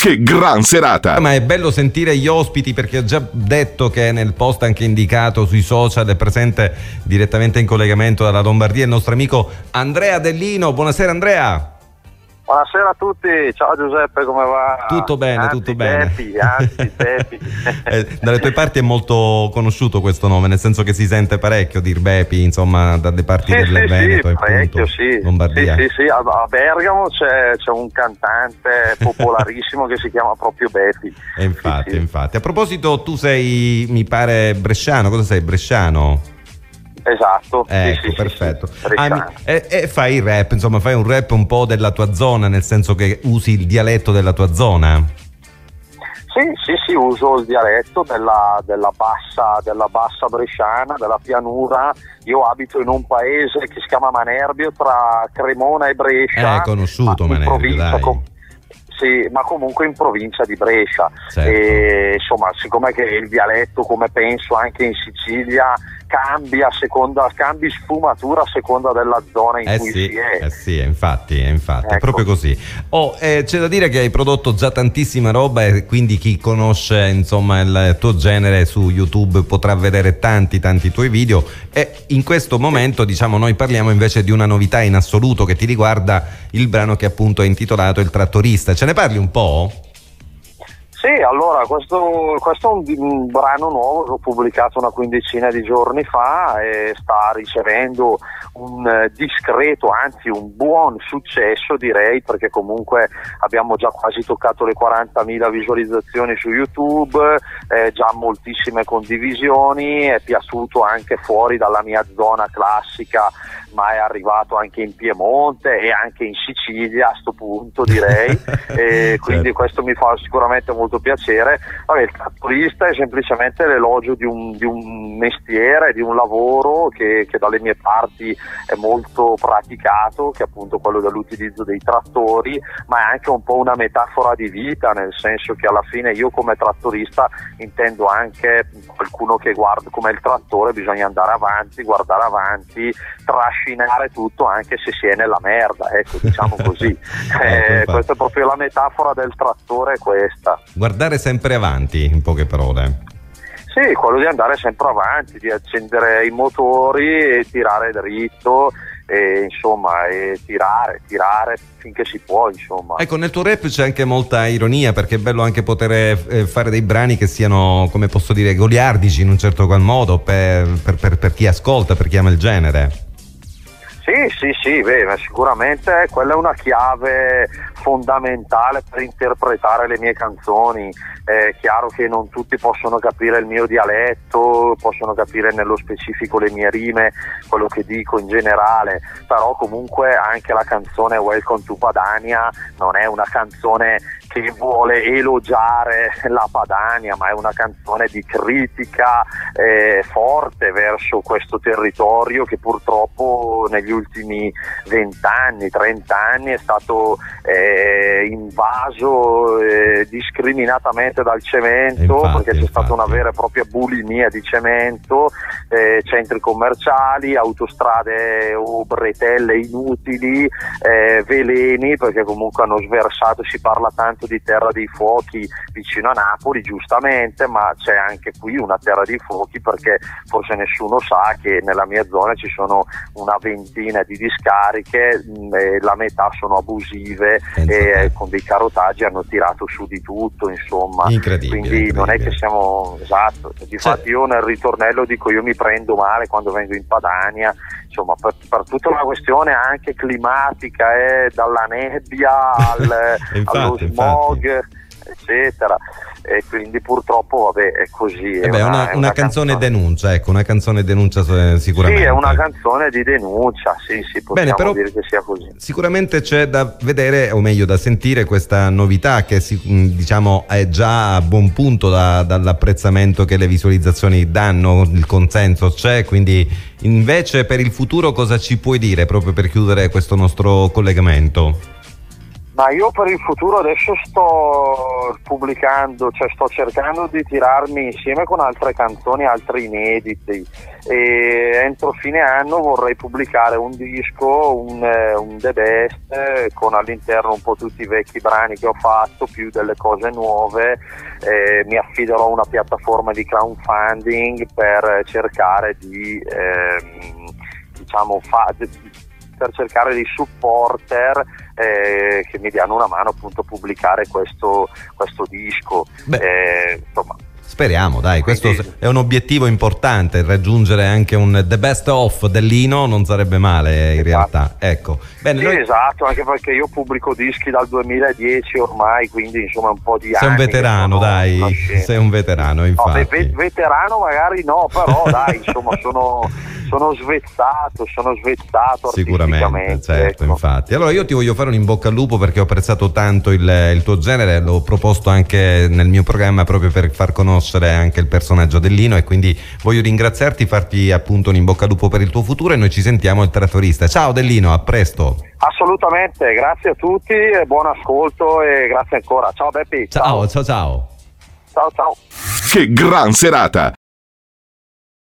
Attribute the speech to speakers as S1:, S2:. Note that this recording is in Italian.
S1: Che gran serata!
S2: Ma è bello sentire gli ospiti perché ho già detto che nel post anche indicato sui social è presente direttamente in collegamento dalla Lombardia il nostro amico Andrea Dellino. Buonasera Andrea!
S3: Buonasera a tutti, ciao Giuseppe, come va?
S2: Tutto bene,
S3: anzi,
S2: tutto bene.
S3: Bepi, anzi, Bepi.
S2: eh, dalle tue parti è molto conosciuto questo nome, nel senso che si sente parecchio dir Bepi, insomma, dalle parti
S3: sì,
S2: del
S3: sì,
S2: Veneto
S3: sì,
S2: e
S3: parecchio,
S2: appunto
S3: sì.
S2: Lombardia.
S3: Sì, sì, sì. A, a Bergamo c'è, c'è, un cantante popolarissimo che si chiama proprio Bepi.
S2: E infatti,
S3: sì.
S2: infatti. A proposito, tu sei, mi pare, bresciano, cosa sei, bresciano?
S3: Esatto,
S2: ecco,
S3: sì, sì,
S2: perfetto.
S3: Sì,
S2: ah, e, e, fai il rap, insomma, fai un rap un po' della tua zona, nel senso che usi il dialetto della tua zona.
S3: Sì, sì, sì, uso il dialetto della, della, bassa, della bassa bresciana, della pianura. Io abito in un paese che si chiama Manerbio tra Cremona e Brescia.
S2: Eh, conosciuto Manerbio, dai.
S3: com- sì, ma comunque in provincia di Brescia.
S2: Certo.
S3: E, insomma, siccome che il dialetto, come penso anche in Sicilia, cambia a seconda, cambi sfumatura a seconda della zona in
S2: Eh
S3: cui
S2: sì,
S3: si è.
S2: eh sì, infatti, infatti, è
S3: Ecco.
S2: proprio così. Oh, eh, c'è da dire che hai prodotto già tantissima roba e quindi chi conosce insomma il tuo genere su YouTube potrà vedere tanti tanti tuoi video e in questo momento diciamo noi parliamo invece di una novità in assoluto che ti riguarda il brano che appunto è intitolato Il trattorista. Ce ne parli un po'?
S3: Sì, allora questo, questo è un, brano nuovo che ho pubblicato una quindicina di giorni fa e sta ricevendo un eh, discreto, anzi un buon successo direi perché comunque abbiamo già quasi toccato le 40.000 visualizzazioni su YouTube, eh, già moltissime condivisioni, è piaciuto anche fuori dalla mia zona classica ma è arrivato anche in Piemonte e anche in Sicilia a sto punto direi e quindi
S2: Certo.
S3: questo mi fa sicuramente molto piacere Vabbè, il trattorista è semplicemente l'elogio di un, di un mestiere, di un lavoro che, che dalle mie parti è molto praticato che è appunto quello dell'utilizzo dei trattori ma è anche un po' una metafora di vita nel senso che alla fine io come trattorista intendo anche qualcuno che guarda come il trattore bisogna andare avanti, guardare avanti trascinare tutto anche se si è nella merda, ecco, diciamo così.
S2: Ecco,
S3: Eh, questa è proprio la metafora del trattore, questa.
S2: Guardare sempre avanti, in poche parole.
S3: Sì, quello di andare sempre avanti, di accendere i motori e tirare dritto, e, insomma, e tirare, tirare finché si può, insomma.
S2: Ecco, nel tuo rap c'è anche molta ironia perché è bello anche poter eh, fare dei brani che siano, come posso dire, goliardici in un certo qual modo per, per- per- per chi ascolta, per chi ama il genere.
S3: Sì, sì, sì, beh, sicuramente quella è una chiave fondamentale per interpretare le mie canzoni. È chiaro che non tutti possono capire il mio dialetto, possono capire nello specifico le mie rime, quello che dico in generale, però comunque anche la canzone Welcome to Padania non è una canzone che vuole elogiare la Padania, ma è una canzone di critica eh, forte verso questo territorio che purtroppo negli ultimi 20 anni, 30 anni è stato eh, invaso eh, discriminatamente dal cemento
S2: Infatti,
S3: perché c'è stata
S2: infatti.
S3: una vera e propria bulimia di cemento, eh, centri commerciali, autostrade o bretelle inutili, eh, veleni perché comunque hanno sversato, si parla tanto di terra dei fuochi vicino a Napoli giustamente, ma c'è anche qui una terra dei fuochi perché forse nessuno sa che nella mia zona ci sono una ventina di discariche, mh, e la metà sono abusive. Eh, con dei carotaggi hanno tirato su di tutto, insomma.
S2: Incredibile,
S3: Quindi non è
S2: incredibile.
S3: che siamo esatto. Difatti io nel ritornello dico io mi prendo male quando vengo in Padania, insomma, per, per tutta una questione anche climatica, eh, dalla nebbia al,
S2: Infatti,
S3: allo
S2: infatti.
S3: smog, eccetera. E quindi purtroppo vabbè è così.
S2: Eh beh, è una, una canzone denuncia, ecco, una canzone denuncia eh, sicuramente.
S3: Sì, è una canzone di denuncia, sì, sì, possiamo
S2: Bene, però-
S3: dire che sia così.
S2: Sicuramente c'è da vedere, o meglio da sentire, questa novità che mh, diciamo è già a buon punto da- dall'apprezzamento che le visualizzazioni danno, il consenso c'è, quindi invece per il futuro cosa ci puoi dire proprio per chiudere questo nostro collegamento?
S3: Ma io per il futuro adesso sto, pubblicando, cioè sto cercando di tirarmi insieme con altre canzoni, altri inediti. E entro fine anno vorrei pubblicare un disco, un, eh, un The Best eh, con all'interno un po' tutti i vecchi brani che ho fatto, più delle cose nuove, eh, mi affiderò a una piattaforma di crowdfunding per cercare di ehm, diciamo fa- per cercare dei supporter eh, che mi diano una mano appunto a pubblicare questo, questo disco.
S2: Eh, insomma, Speriamo, dai, questo è un obiettivo importante, raggiungere anche un the best of dell'Ino non sarebbe male in esatto. realtà. Ecco.
S3: Bene, sì, noi... Esatto, anche perché io pubblico dischi dal 2010 ormai, quindi insomma un po' di
S2: sei
S3: anni.
S2: Sei un veterano, dai, sei un veterano, infatti.
S3: No, ve- veterano magari no, però dai, insomma sono sono svezzato, sono svezzato
S2: sicuramente, certo, ecco. infatti. Allora io ti voglio fare un in bocca al lupo perché ho apprezzato tanto il, il, tuo genere, l'ho proposto anche nel mio programma proprio per far conoscere anche il personaggio dell'Ino e quindi voglio ringraziarti, farti appunto un in bocca al lupo per il tuo futuro e noi ci sentiamo il trattorista. Ciao Dellino, a presto.
S3: Assolutamente, grazie a tutti, buon ascolto e grazie ancora. Ciao Beppi.
S2: Ciao, ciao, ciao.
S3: Ciao, ciao.
S1: Che gran serata!